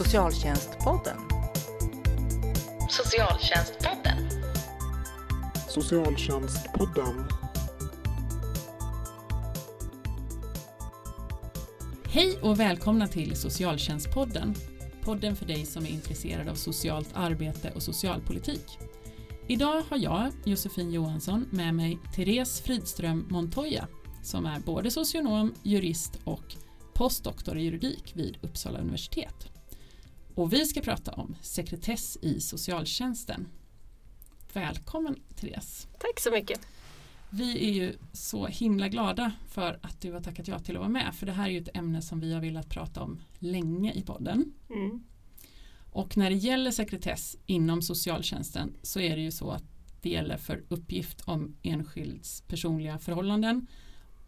Socialtjänstpodden. Socialtjänstpodden. Socialtjänstpodden. Hej och välkomna till Socialtjänstpodden. Podden för dig som är intresserad av socialt arbete och socialpolitik. Idag har jag, Josefin Johansson, med mig Therese Fridström Montoya som är både socionom, jurist och postdoktor i juridik vid Uppsala universitet. Och vi ska prata om sekretess i socialtjänsten. Välkommen Therese! Tack så mycket! Vi är ju så himla glada för att du har tackat ja till att vara med för det här är ju ett ämne som vi har velat prata om länge i podden. Mm. Och när det gäller sekretess inom socialtjänsten så är det ju så att det gäller för uppgift om enskilds personliga förhållanden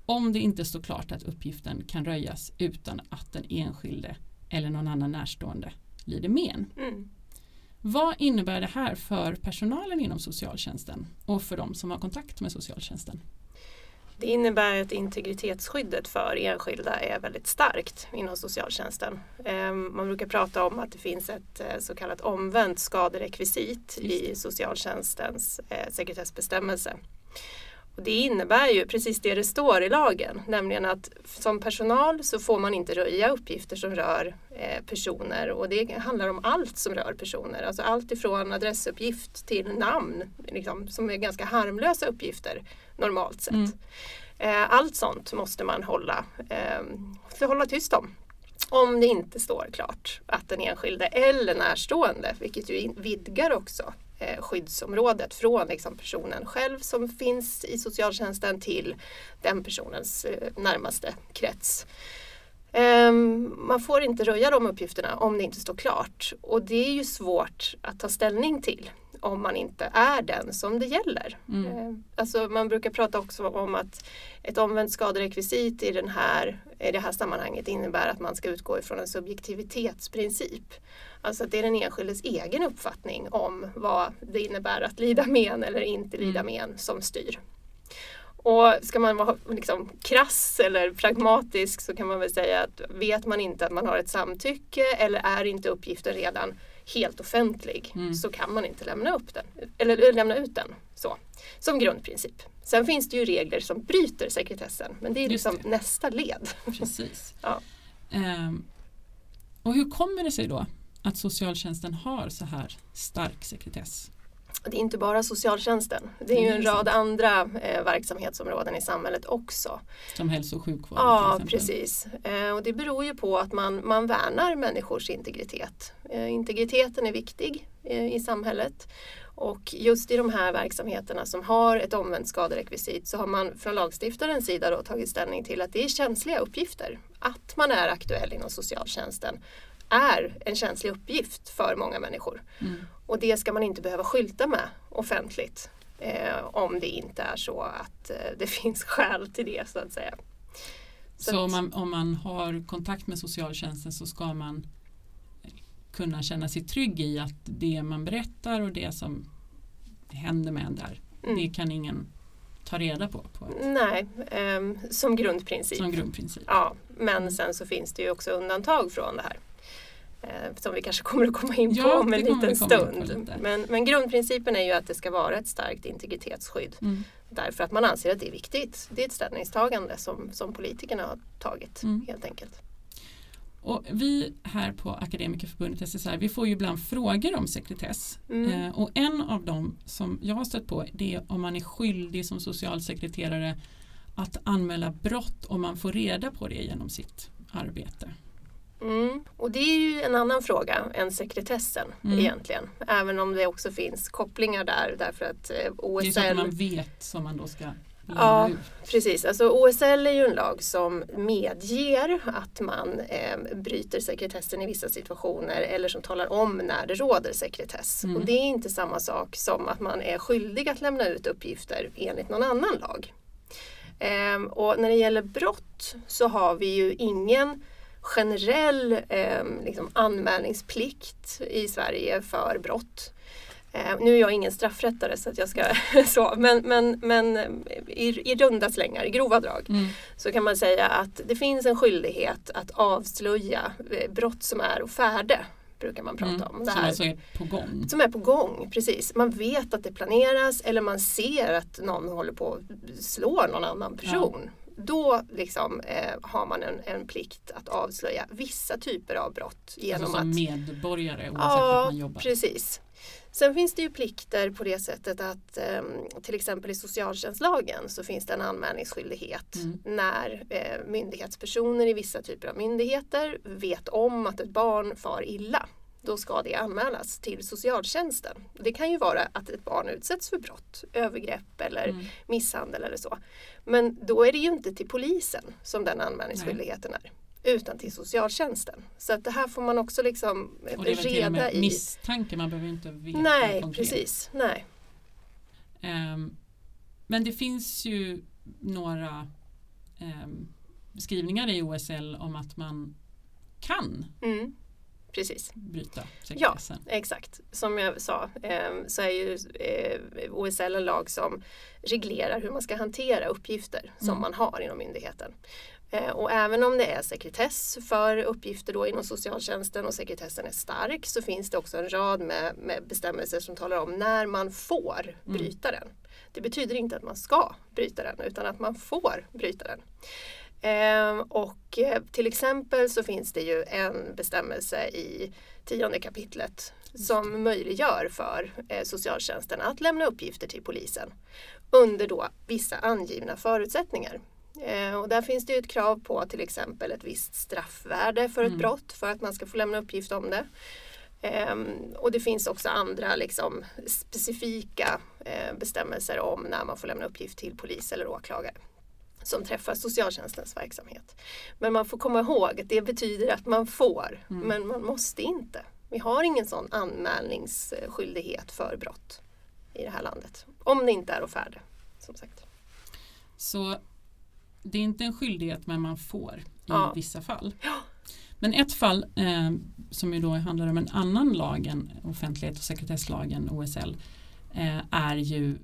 om det inte står klart att uppgiften kan röjas utan att den enskilde eller någon annan närstående lider men. Mm. Vad innebär det här för personalen inom socialtjänsten och för de som har kontakt med socialtjänsten? Det innebär att integritetsskyddet för enskilda är väldigt starkt inom socialtjänsten. Ehm, man brukar prata om att det finns ett eh, så kallat omvänt skaderekvisit i socialtjänstens eh, sekretessbestämmelse. Och det innebär ju precis det det står i lagen, nämligen att som personal så får man inte röja uppgifter som rör eh, personer och det handlar om allt som rör personer, alltså allt ifrån adressuppgift till namn, liksom, som är ganska harmlösa uppgifter normalt sett. Mm. Eh, allt sånt måste man hålla, eh, hålla tyst om. Om det inte står klart att den enskilde eller närstående, vilket ju vidgar också Eh, skyddsområdet från liksom, personen själv som finns i socialtjänsten till den personens eh, närmaste krets. Ehm, man får inte röja de uppgifterna om det inte står klart och det är ju svårt att ta ställning till om man inte är den som det gäller. Mm. Uh, alltså man brukar prata också om att ett omvänt skaderekvisit i, den här, i det här sammanhanget innebär att man ska utgå ifrån en subjektivitetsprincip. Alltså att det är den enskildes egen uppfattning om vad det innebär att lida men eller inte lida mm. men som styr. Och ska man vara liksom krass eller pragmatisk så kan man väl säga att vet man inte att man har ett samtycke eller är inte uppgiften redan helt offentlig mm. så kan man inte lämna, upp den, eller lämna ut den. Så, som grundprincip. Sen finns det ju regler som bryter sekretessen men det är liksom det. nästa led. Precis. ja. Um, och hur kommer det sig då att socialtjänsten har så här stark sekretess? Det är inte bara socialtjänsten. Det är ju en rad andra eh, verksamhetsområden i samhället också. Som hälso och sjukvård? Ja, precis. Eh, och det beror ju på att man, man värnar människors integritet. Eh, integriteten är viktig eh, i samhället. Och just i de här verksamheterna som har ett omvänt skaderekvisit så har man från lagstiftarens sida då tagit ställning till att det är känsliga uppgifter. Att man är aktuell inom socialtjänsten är en känslig uppgift för många människor. Mm. Och det ska man inte behöva skylta med offentligt eh, om det inte är så att eh, det finns skäl till det så att säga. Så, så om, man, om man har kontakt med socialtjänsten så ska man kunna känna sig trygg i att det man berättar och det som händer med en där, mm. det kan ingen ta reda på? på Nej, eh, som grundprincip. Som grundprincip. Ja, men mm. sen så finns det ju också undantag från det här. Eh, som vi kanske kommer att komma in på ja, om en liten stund. Men, men, grundprincipen är ju att det ska vara ett starkt integritetsskydd. Mm. Därför att man anser att det är viktigt. Det är ett ställningstagande som, som politikerna har tagit mm. helt enkelt. Och vi här på Akademikerförbundet SSR vi får ju ibland frågor om sekretess. Mm. Eh, och en av dem som jag har stött på det är om man är skyldig som socialsekreterare att anmäla brott om man får reda på det genom sitt arbete. Mm. Och det är ju en annan fråga än sekretessen mm. egentligen. Även om det också finns kopplingar där därför att eh, OSL... Det är så att man vet som man då ska Ja, precis. Alltså OSL är ju en lag som medger att man eh, bryter sekretessen i vissa situationer eller som talar om när det råder sekretess. Mm. Och det är inte samma sak som att man är skyldig att lämna ut uppgifter enligt någon annan lag. Eh, och när det gäller brott så har vi ju ingen generell eh, liksom anmälningsplikt i Sverige för brott. Eh, nu är jag ingen straffrättare så att jag ska så, men, men, men i, i runda slängar, i grova drag, mm. så kan man säga att det finns en skyldighet att avslöja eh, brott som är å färde brukar man prata Mm. om. Det Som här, alltså är på gång. som är på gång, precis. Man vet att det planeras eller man ser att någon håller på att slå någon annan person. Då liksom, eh, har man en, en plikt att avslöja vissa typer av brott genom Alltså som att medborgare oavsett Ja, var man jobbar. precis. Sen finns det ju plikter på det sättet att eh, till exempel i socialtjänstlagen så finns det en anmälningsskyldighet Mm. när eh, myndighetspersoner i vissa typer av myndigheter vet om att ett barn far illa. Då ska det anmälas till socialtjänsten. Det kan ju vara att ett barn utsätts för brott, övergrepp eller Mm. misshandel eller så. Men då är det ju inte till polisen som den anmälningsskyldigheten är utan till socialtjänsten. Så att det här får man också liksom Och det är väl till och reda i. misstanke, man behöver inte veta Nej, konkret. precis. Nej. Ehm, men det finns ju några ehm, skrivningar i OSL om att man kan Mm. Precis. bryta sekretessen. Exakt, som jag sa eh, så är ju eh, OSL en lag som reglerar hur man ska hantera uppgifter som Mm. man har inom myndigheten. Eh, och även om det är sekretess för uppgifter då inom socialtjänsten och sekretessen är stark så finns det också en rad med, med bestämmelser som talar om när man får Mm. bryta den. Det betyder inte att man ska bryta den utan att man får bryta den. Eh, och eh, till exempel så finns det ju en bestämmelse i tionde kapitlet som möjliggör för eh, socialtjänsten att lämna uppgifter till polisen under då vissa angivna förutsättningar. Eh, och där finns det ju ett krav på till exempel ett visst straffvärde för ett Mm. brott för att man ska få lämna uppgift om det. Ehm, och det finns också andra liksom, specifika eh, bestämmelser om när man får lämna uppgift till polis eller åklagare som träffar socialtjänstens verksamhet. Men man får komma ihåg att det betyder att man får, Mm. men man måste inte. Vi har ingen sån anmälningsskyldighet för brott i det här landet. Om det inte är offärde, som sagt. Så det är inte en skyldighet men man får i Ja. vissa fall. Men ett fall eh, som ju då handlar om en annan lag än offentlighet och sekretesslagen OSL eh, är ju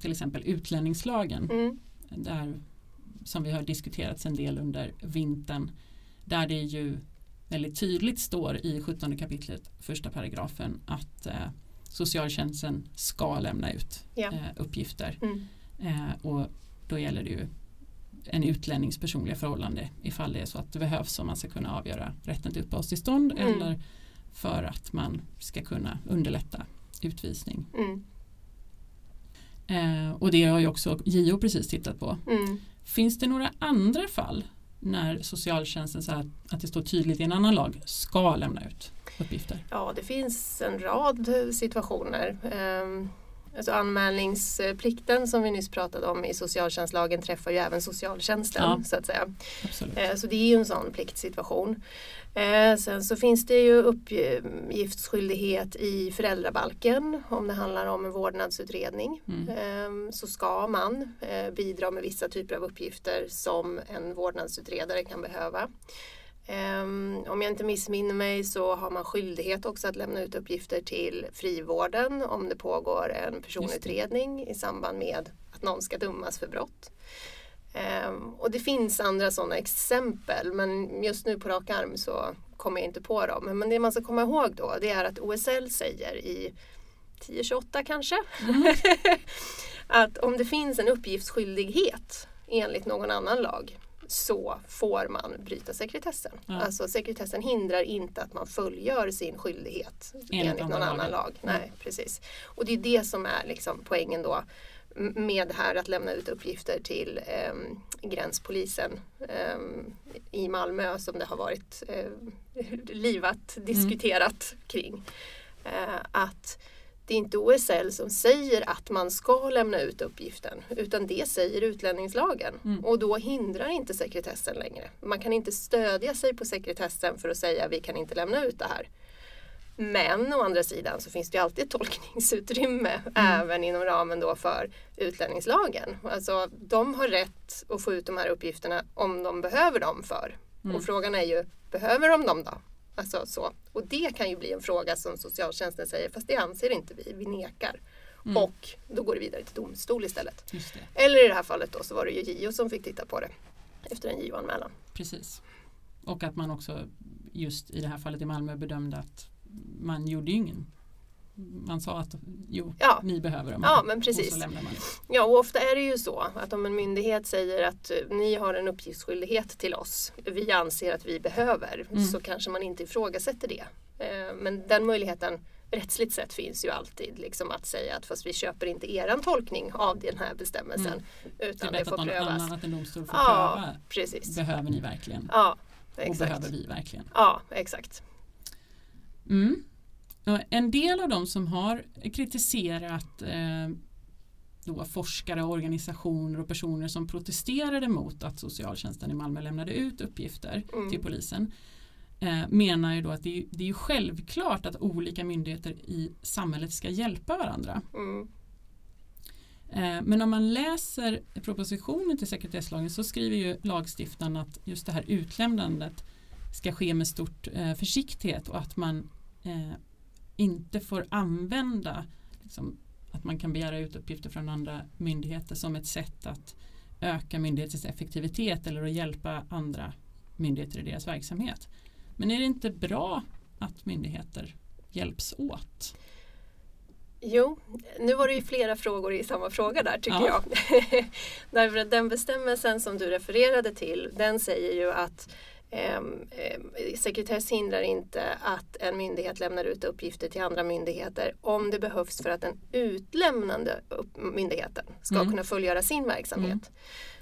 till exempel utlänningslagen Mm. där, som vi har diskuterats en del under vintern där det ju väldigt tydligt står i 17 kapitlet första paragrafen att eh, socialtjänsten ska lämna ut Ja. eh, uppgifter Mm. eh, och då gäller det ju en utlännings personliga förhållande ifall det är så att det behövs om man ska kunna avgöra rätten till uppehållstillstånd Mm. eller för att man ska kunna underlätta utvisning. Mm. Eh, och det har ju också JO precis tittat på. Mm. Finns det några andra fall när socialtjänsten så här, att det står tydligt i en annan lag ska lämna ut uppgifter? Ja, det finns en rad situationer. Ehm, Alltså anmälningsplikten som vi nyss pratade om i socialtjänstlagen träffar ju även socialtjänsten Ja. så att säga. Absolut. Eh, Så det är ju en sån pliktsituation. Eh, Sen så finns det ju uppgiftsskyldighet i föräldrabalken om det handlar om en vårdnadsutredning. Mm. Eh, Så ska man eh, bidra med vissa typer av uppgifter som en vårdnadsutredare kan behöva. Eh, Om jag inte missminner mig så har man skyldighet också att lämna ut uppgifter till frivården om det pågår en personutredning i samband med att någon ska dömas för brott. Ehm, och det finns andra sådana exempel men just nu på rak arm så kommer jag inte på dem. Men det man ska komma ihåg då det är att OSL säger i 1028 kanske att om det finns en uppgiftsskyldighet enligt någon annan lag så får man bryta sekretessen. Ja. Alltså sekretessen hindrar inte att man fullgör sin skyldighet enligt, andra någon annan lagar. lag. Mm. Nej, precis. Och det är det som är liksom poängen då med det här att lämna ut uppgifter till ehm, gränspolisen ehm, i Malmö som det har varit eh, livat diskuterat kring. Eh, att det är inte OSL som säger att man ska lämna ut uppgiften utan det säger utlänningslagen Mm. och då hindrar inte sekretessen längre. Man kan inte stödja sig på sekretessen för att säga vi kan inte lämna ut det här. Men å andra sidan så finns det alltid ett tolkningsutrymme även inom ramen då för utlänningslagen. Alltså de har rätt att få ut de här uppgifterna om de behöver dem för. Mm. Och frågan är ju, behöver de dem då? Alltså så. Och det kan ju bli en fråga som socialtjänsten säger, fast det anser inte vi, vi nekar. Mm. Och då går det vidare till domstol istället. Eller i det här fallet då så var det ju JO som fick titta på det efter en JO-anmälan. precis. Och att man också just i det här fallet i Malmö bedömde att man gjorde ingen man sa att jo, ja. ni behöver dem. Ja, men precis. Och ja, och ofta är det ju så att om en myndighet säger att eh, ni har en uppgiftsskyldighet till oss, vi anser att vi behöver, mm. så kanske man inte ifrågasätter det. Eh, men den möjligheten rättsligt sett finns ju alltid liksom att säga att fast vi köper inte eran tolkning av den här bestämmelsen. Mm. Utan det, det får att prövas. Annan, att en domstol får ja, pröva. Precis. Behöver ni verkligen? Ja, exakt. Och behöver vi verkligen? Ja, exakt. Mm. En del av de som har kritiserat eh, då forskare, organisationer och personer som protesterade mot att socialtjänsten i Malmö lämnade ut uppgifter mm. till polisen eh, menar ju då att det är, det är självklart att olika myndigheter i samhället ska hjälpa varandra. Mm. Eh, men om man läser propositionen till sekretesslagen så skriver ju lagstiftaren att just det här utlämnandet ska ske med stort eh, försiktighet och att man eh, inte får använda liksom, att man kan begära ut uppgifter från andra myndigheter som ett sätt att öka myndighetens effektivitet eller att hjälpa andra myndigheter i deras verksamhet. Men är det inte bra att myndigheter hjälps åt? Jo, nu var det ju flera frågor i samma fråga där tycker ja. jag. Därför att den bestämmelsen som du refererade till den säger ju att Eh, sekretess hindrar inte att en myndighet lämnar ut uppgifter till andra myndigheter om det behövs för att den utlämnande myndigheten ska mm. kunna fullgöra sin verksamhet. Mm.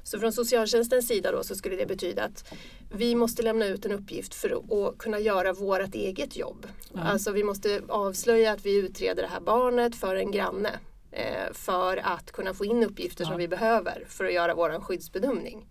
Så från socialtjänstens sida då så skulle det betyda att vi måste lämna ut en uppgift för att kunna göra vårt eget jobb. Mm. Alltså vi måste avslöja att vi utreder det här barnet för en granne för att kunna få in uppgifter som vi behöver för att göra vår skyddsbedömning.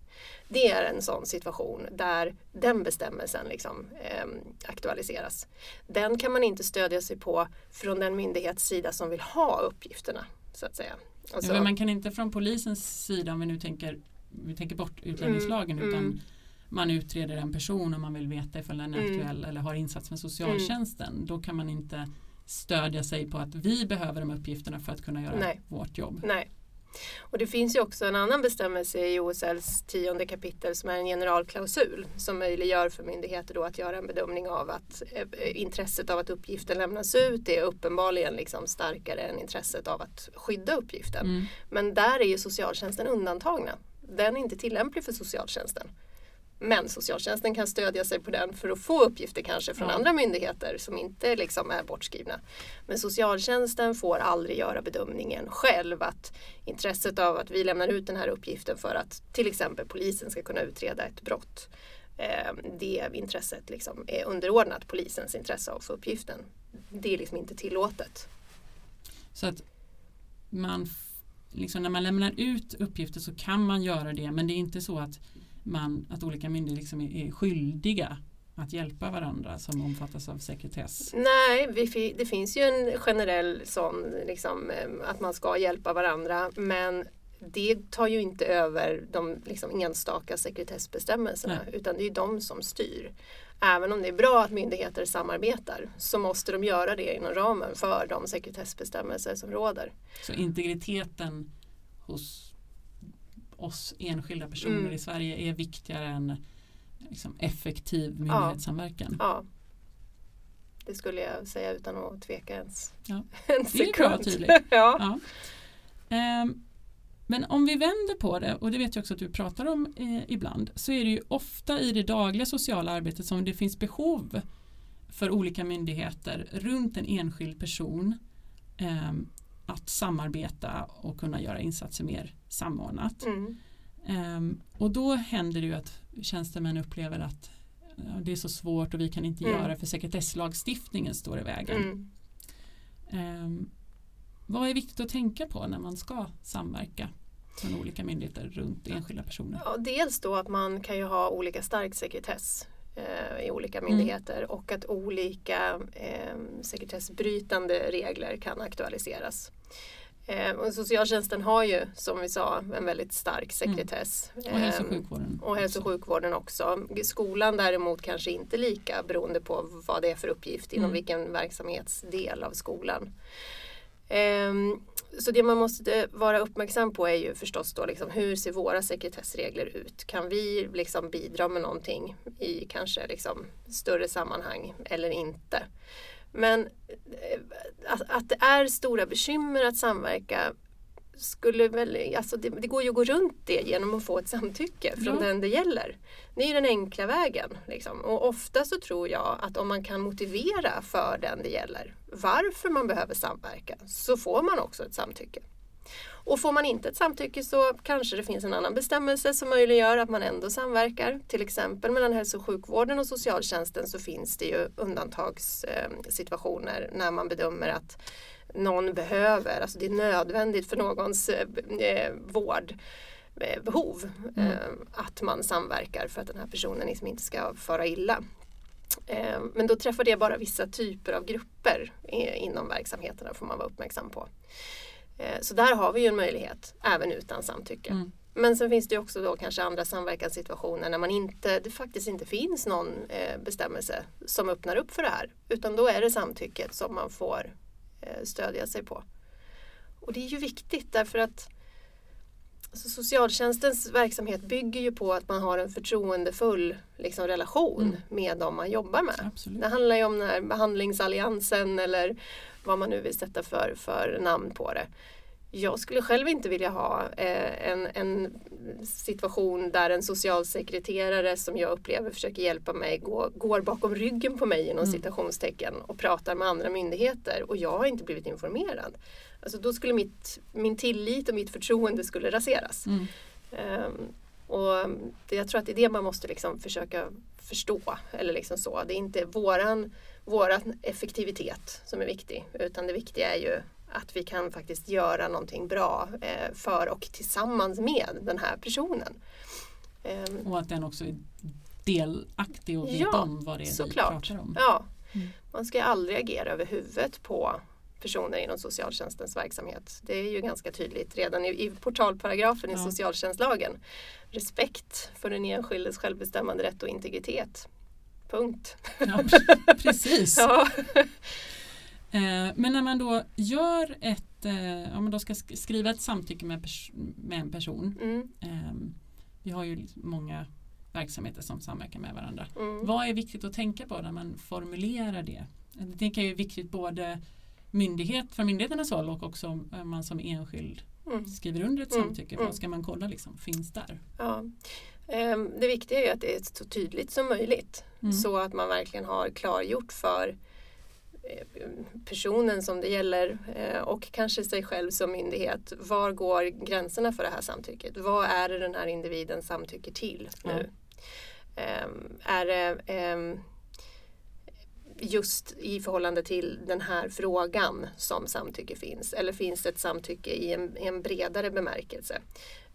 Det är en sån situation där den bestämmelsen liksom, eh, aktualiseras. Den kan man inte stödja sig på från den myndighets sida som vill ha uppgifterna. så att säga. Alltså, ja, man kan inte från polisens sida, om vi nu tänker, vi tänker bort utlänningslagen, mm, utan mm. man utreder en person och man vill veta ifall den är mm. aktuell eller har insats med socialtjänsten. Mm. Då kan man inte stödja sig på att vi behöver de uppgifterna för att kunna göra Nej. vårt jobb. Nej. Och det finns ju också en annan bestämmelse i OSLs tionde kapitel som är en generalklausul som möjliggör för myndigheter då att göra en bedömning av att eh, intresset av att uppgiften lämnas ut är uppenbarligen liksom starkare än intresset av att skydda uppgiften. Mm. Men där är ju socialtjänsten undantagna. Den är inte tillämplig för socialtjänsten. Men socialtjänsten kan stödja sig på den för att få uppgifter kanske från ja. andra myndigheter som inte liksom är bortskrivna. Men socialtjänsten får aldrig göra bedömningen själv att intresset av att vi lämnar ut den här uppgiften för att till exempel polisen ska kunna utreda ett brott. Eh, det intresset liksom är underordnat polisens intresse av att få uppgiften. Det är liksom inte tillåtet. Så att man liksom när man lämnar ut uppgifter så kan man göra det men det är inte så att man, att olika myndigheter liksom är, är skyldiga att hjälpa varandra som omfattas av sekretess? Nej, vi, det finns ju en generell sån liksom, att man ska hjälpa varandra men det tar ju inte över de liksom, enstaka sekretessbestämmelserna Nej. utan det är de som styr. Även om det är bra att myndigheter samarbetar så måste de göra det inom ramen för de sekretessbestämmelser som råder. Så integriteten hos oss enskilda personer mm. i Sverige är viktigare än liksom, effektiv myndighetssamverkan. Ja. Det skulle jag säga utan att tveka ens ja. en sekund. Det är bra tydligt. ja. ja. Um, men om vi vänder på det, och det vet jag också att du pratar om eh, ibland, så är det ju ofta i det dagliga sociala arbetet som det finns behov för olika myndigheter runt en enskild person eh, att samarbeta och kunna göra insatser mer samordnat. Mm. Um, och då händer det ju att tjänstemän upplever att ja, det är så svårt och vi kan inte mm. göra för sekretesslagstiftningen står i vägen. Mm. Um, vad är viktigt att tänka på när man ska samverka från olika myndigheter runt enskilda personer? Ja, dels då att man kan ju ha olika stark sekretess eh, i olika mm. myndigheter mm. och att olika eh, sekretessbrytande regler kan aktualiseras. Eh, socialtjänsten har ju som vi sa en väldigt stark sekretess. Mm. Och hälso och sjukvården. Och hälso och sjukvården också. Skolan däremot kanske inte lika beroende på vad det är för uppgift inom mm. vilken verksamhetsdel av skolan. Um, så det man måste vara uppmärksam på är ju förstås då liksom, hur ser våra sekretessregler ut? Kan vi liksom bidra med någonting i kanske liksom större sammanhang eller inte? Men eh, att, att det är stora bekymmer att samverka skulle väl, alltså det, det, går ju att gå runt det genom att få ett samtycke från ja. den det gäller. Det är ju den enkla vägen. Liksom. Och ofta så tror jag att om man kan motivera för den det gäller varför man behöver samverka så får man också ett samtycke. Och får man inte ett samtycke så kanske det finns en annan bestämmelse som möjliggör att man ändå samverkar. Till exempel mellan hälso och sjukvården och socialtjänsten så finns det ju undantagssituationer när man bedömer att någon behöver, alltså det är nödvändigt för någons eh, vårdbehov eh, mm. eh, att man samverkar för att den här personen liksom inte ska fara illa. Eh, men då träffar det bara vissa typer av grupper inom verksamheterna får man vara uppmärksam på. Eh, så där har vi ju en möjlighet även utan samtycke. Mm. Men sen finns det också då kanske andra samverkanssituationer när man inte, det faktiskt inte finns någon eh, bestämmelse som öppnar upp för det här. Utan då är det samtycket som man får Eh, stödja sig på. Och det är ju viktigt därför att alltså socialtjänstens verksamhet bygger ju på att man har en förtroendefull liksom, relation mm. med dem man jobbar med. Absolut. Det handlar ju om den här behandlingsalliansen eller vad man nu vill sätta för, för namn på det. Jag skulle själv inte vilja ha eh, en, en situation där en socialsekreterare som jag upplever försöker hjälpa mig gå, går bakom ryggen på mig inom mm. citationstecken och pratar med andra myndigheter och jag har inte blivit informerad. Alltså då skulle mitt, min tillit och mitt förtroende skulle raseras. Mm. Um, och det, jag tror att det är det man måste liksom försöka förstå. Eller liksom så. Det är inte våran, våran effektivitet som är viktig utan det viktiga är ju att vi kan faktiskt göra någonting bra eh, för och tillsammans med den här personen. Ehm. Och att den också är delaktig och vet ja, om vad det är såklart. vi pratar om. Ja. Mm. Man ska aldrig agera över huvudet på personer inom socialtjänstens verksamhet. Det är ju ganska tydligt redan i, i portalparagrafen ja. i socialtjänstlagen. Respekt för den enskildes självbestämmande rätt och integritet. Punkt. Ja, precis. ja. Eh, men när man då gör ett, eh, om man då ska skriva ett samtycke med, med en person. Mm. Ehm, vi har ju många verksamheter som samverkar med varandra. Mm. Vad är viktigt att tänka på när man formulerar det? Jag tänker är viktigt både myndighet, från myndigheternas håll och också om man som enskild mm. skriver under ett mm. samtycke. Vad mm. ska man kolla liksom, finns där? Ja. Ehm, det viktiga är att det är så tydligt som möjligt. Mm. Så att man verkligen har klargjort för personen som det gäller eh, och kanske sig själv som myndighet. Var går gränserna för det här samtycket? Vad är det den här individen samtycker till nu? Mm. Är det ehm, just i förhållande till den här frågan som samtycke finns? Eller finns det ett samtycke i en, i en bredare bemärkelse?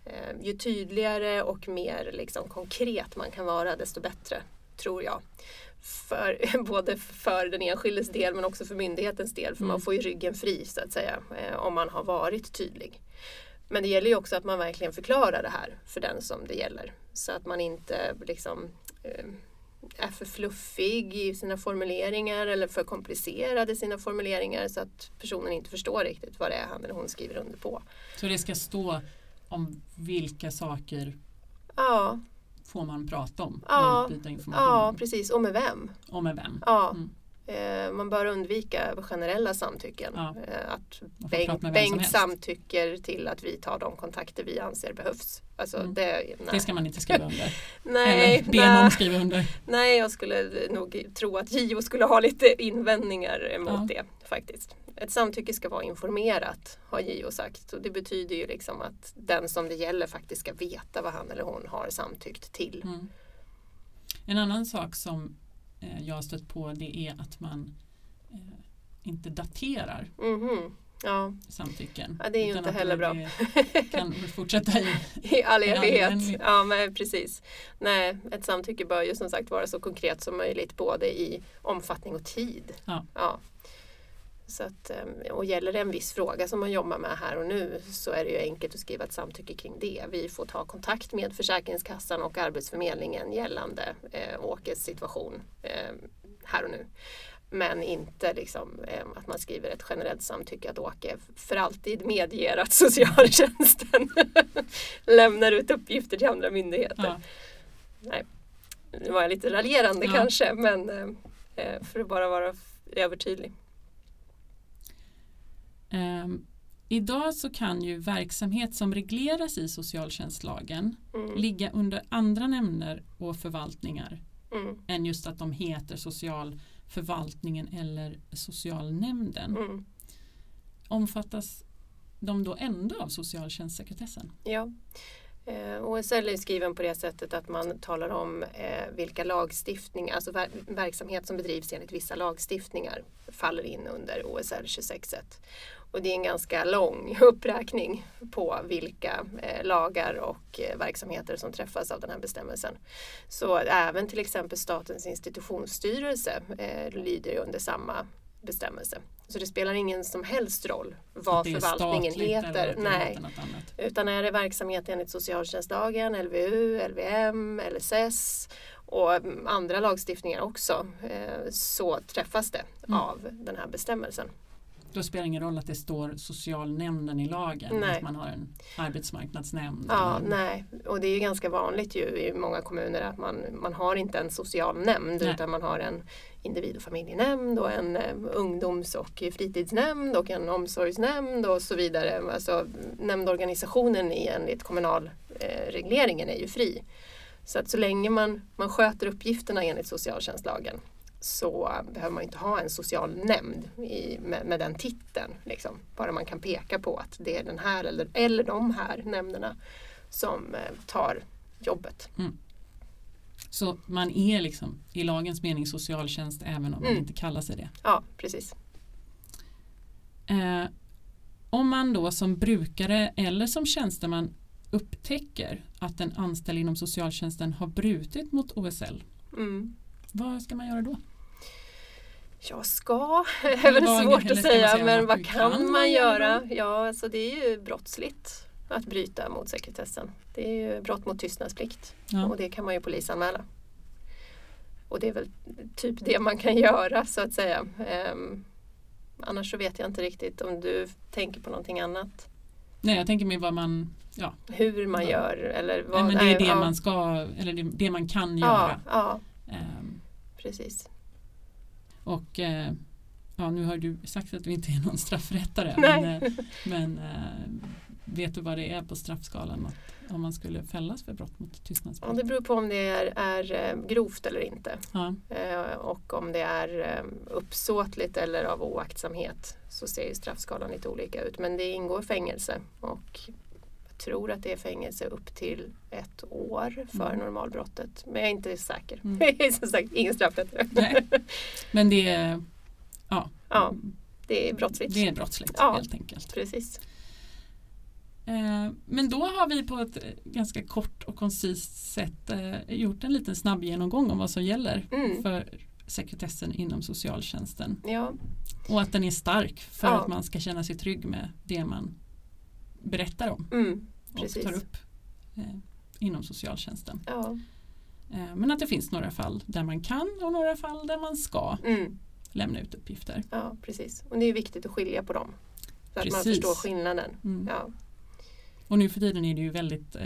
Ehm, ju tydligare och mer liksom konkret man kan vara desto bättre, tror jag för, både för den enskildes del men också för myndighetens del. För mm. man får ju ryggen fri så att säga eh, om man har varit tydlig. Men det gäller ju också att man verkligen förklarar det här för den som det gäller. Så att man inte liksom eh, är för fluffig i sina formuleringar eller för komplicerad i sina formuleringar så att personen inte förstår riktigt vad det är han eller hon skriver under på. Så det ska stå om vilka saker ja får man prata om ja, Ja, precis. Och med vem. Och med vem. Ja. Mm. Eh, man bör undvika generella samtycken. Ja. Eh, att Bengt, Bengt samtycker till att vi tar de kontakter vi anser behövs. Alltså, mm. det, det, ska man inte skriva under. nej, Eller be någon skriva under. Nej, jag skulle nog tro att JO skulle ha lite invändningar mot ja. det faktiskt. Ett samtycke ska vara informerat har JO sagt och det betyder ju liksom att den som det gäller faktiskt ska veta vad han eller hon har samtyckt till. Mm. En annan sak som jag har stött på det är att man eh, inte daterar mm-hmm. ja. samtycken. Ja, det är ju inte heller bra. kan fortsätta i, I all evighet. Ja, men precis. Nej, ett samtycke bör ju som sagt vara så konkret som möjligt både i omfattning och tid. Ja. ja. Så att, eh, och gäller det en viss fråga som man jobbar med här och nu så är det ju enkelt att skriva ett samtycke kring det. Vi får ta kontakt med Försäkringskassan och Arbetsförmedlingen gällande eh, Åkes situation eh, här och nu. Men inte liksom, eh, att man skriver ett generellt samtycke att Åke för alltid medger att socialtjänsten lämnar ut uppgifter till andra myndigheter. Ja. Nej, nu var jag lite raljerande ja. kanske men eh, eh för att bara vara övertydlig. Um, idag så kan ju verksamhet som regleras i socialtjänstlagen mm. ligga under andra nämnder och förvaltningar mm. än just att de heter socialförvaltningen eller socialnämnden. Mm. Omfattas de då ändå av socialtjänstsekretessen? Ja. Eh, OSL är skriven på det sättet att man talar om eh, vilka lagstiftningar, alltså ver verksamhet som bedrivs enligt vissa lagstiftningar faller in under OSL 26.1. Och det är en ganska lång uppräkning på vilka eh, lagar och eh, verksamheter som träffas av den här bestämmelsen. Så även till exempel Statens institutionsstyrelse eh, lyder under samma bestämmelse. Så det spelar ingen som helst roll vad förvaltningen heter. Nej. Utan är det verksamhet enligt socialtjänstlagen, LVU, LVM, LSS och andra lagstiftningar också så träffas det mm. av den här bestämmelsen. Då spelar det ingen roll att det står socialnämnden i lagen, nej. att man har en arbetsmarknadsnämnd. Ja, eller... nej, och det är ju ganska vanligt ju i många kommuner att man, man har inte en socialnämnd nej. utan man har en individ och familjenämnd och en eh, ungdoms och fritidsnämnd och en omsorgsnämnd och så vidare. Alltså, nämndorganisationen enligt kommunalregleringen är ju fri. Så att så länge man, man sköter uppgifterna enligt socialtjänstlagen så behöver man inte ha en social nämnd i, med, med, den titeln. Liksom. Bara man kan peka på att det är den här eller, eller de här nämnderna som eh, tar jobbet. Mm. Så man är liksom i lagens mening socialtjänst även om mm. man inte kallar sig det? Ja, precis. Eh, om man då som brukare eller som tjänsteman upptäcker att en anställd inom socialtjänsten har brutit mot OSL, mm. vad ska man göra då? Ja, ska är väl svårt att säga, men vad kan, kan man göra? Ja, alltså det är ju brottsligt att bryta mot sekretessen. Det är ju brott mot tystnadsplikt ja. och det kan man ju polisanmäla. Och det är väl typ det man kan göra så att säga. Um, annars så vet jag inte riktigt om du tänker på någonting annat. Nej, jag tänker mig vad man ja. Hur man gör eller vad, nej, men det är det ja. man ska eller det, det man kan göra. Ja, um, precis. Och eh, ja, nu har du sagt att du inte är någon straffrättare. Men, eh, men eh, vet du vad det är på straffskalan om man skulle fällas för brott mot tystnadsplikt? Ja, det beror på om det är, är grovt eller inte. Ja. och om det är uppsåtligt eller av oaktsamhet så ser ju straffskalan lite olika ut. Men det ingår fängelse och tror att det är fängelse upp till ett år för mm. normalbrottet. Men jag är inte säker. Mm. Jag är som sagt ingen straffrättare. Men det är, ja. ja, det är brottsligt. Det är brottsligt ja, helt enkelt. Precis. Eh, men då har vi på ett ganska kort och koncist sätt eh, gjort en liten snabb genomgång om vad som gäller mm. för sekretessen inom socialtjänsten. Ja. Och att den är stark för ja. att man ska känna sig trygg med det man berättar om mm, och tar upp eh, inom socialtjänsten. Ja. Eh, men att det finns några fall där man kan och några fall där man ska mm. lämna ut uppgifter. Ja, precis. Och det är viktigt att skilja på dem. Så precis. att man förstår skillnaden. Mm. Ja. Och nu för tiden är det ju väldigt eh,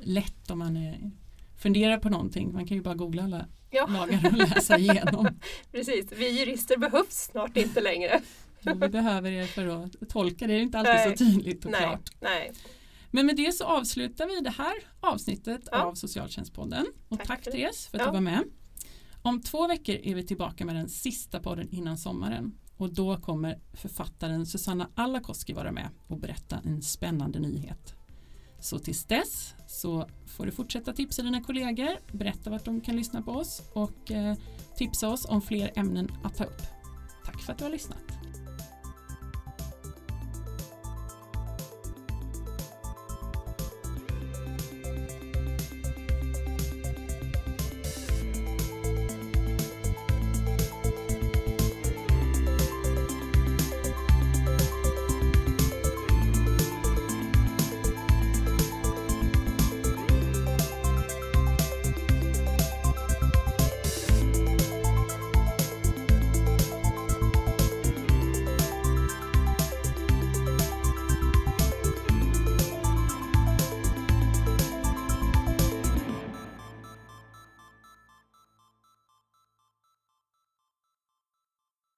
lätt om man är, funderar på någonting. Man kan ju bara googla alla ja. lagar och läsa igenom. Precis, vi jurister behövs snart inte längre. vi behöver er för att tolka det, är inte alltid nej. så tydligt och nej. klart. Nej. Men med det så avslutar vi det här avsnittet ja. av Socialtjänstpodden. Och tack, tack Therese för att ja. du var med. Om två veckor är vi tillbaka med den sista podden innan sommaren. Och då kommer författaren Susanna Alakoski vara med och berätta en spännande nyhet. Så tills dess så får du fortsätta tipsa dina kollegor, berätta vart de kan lyssna på oss och eh, tipsa oss om fler ämnen att ta upp. Tack för att du har lyssnat.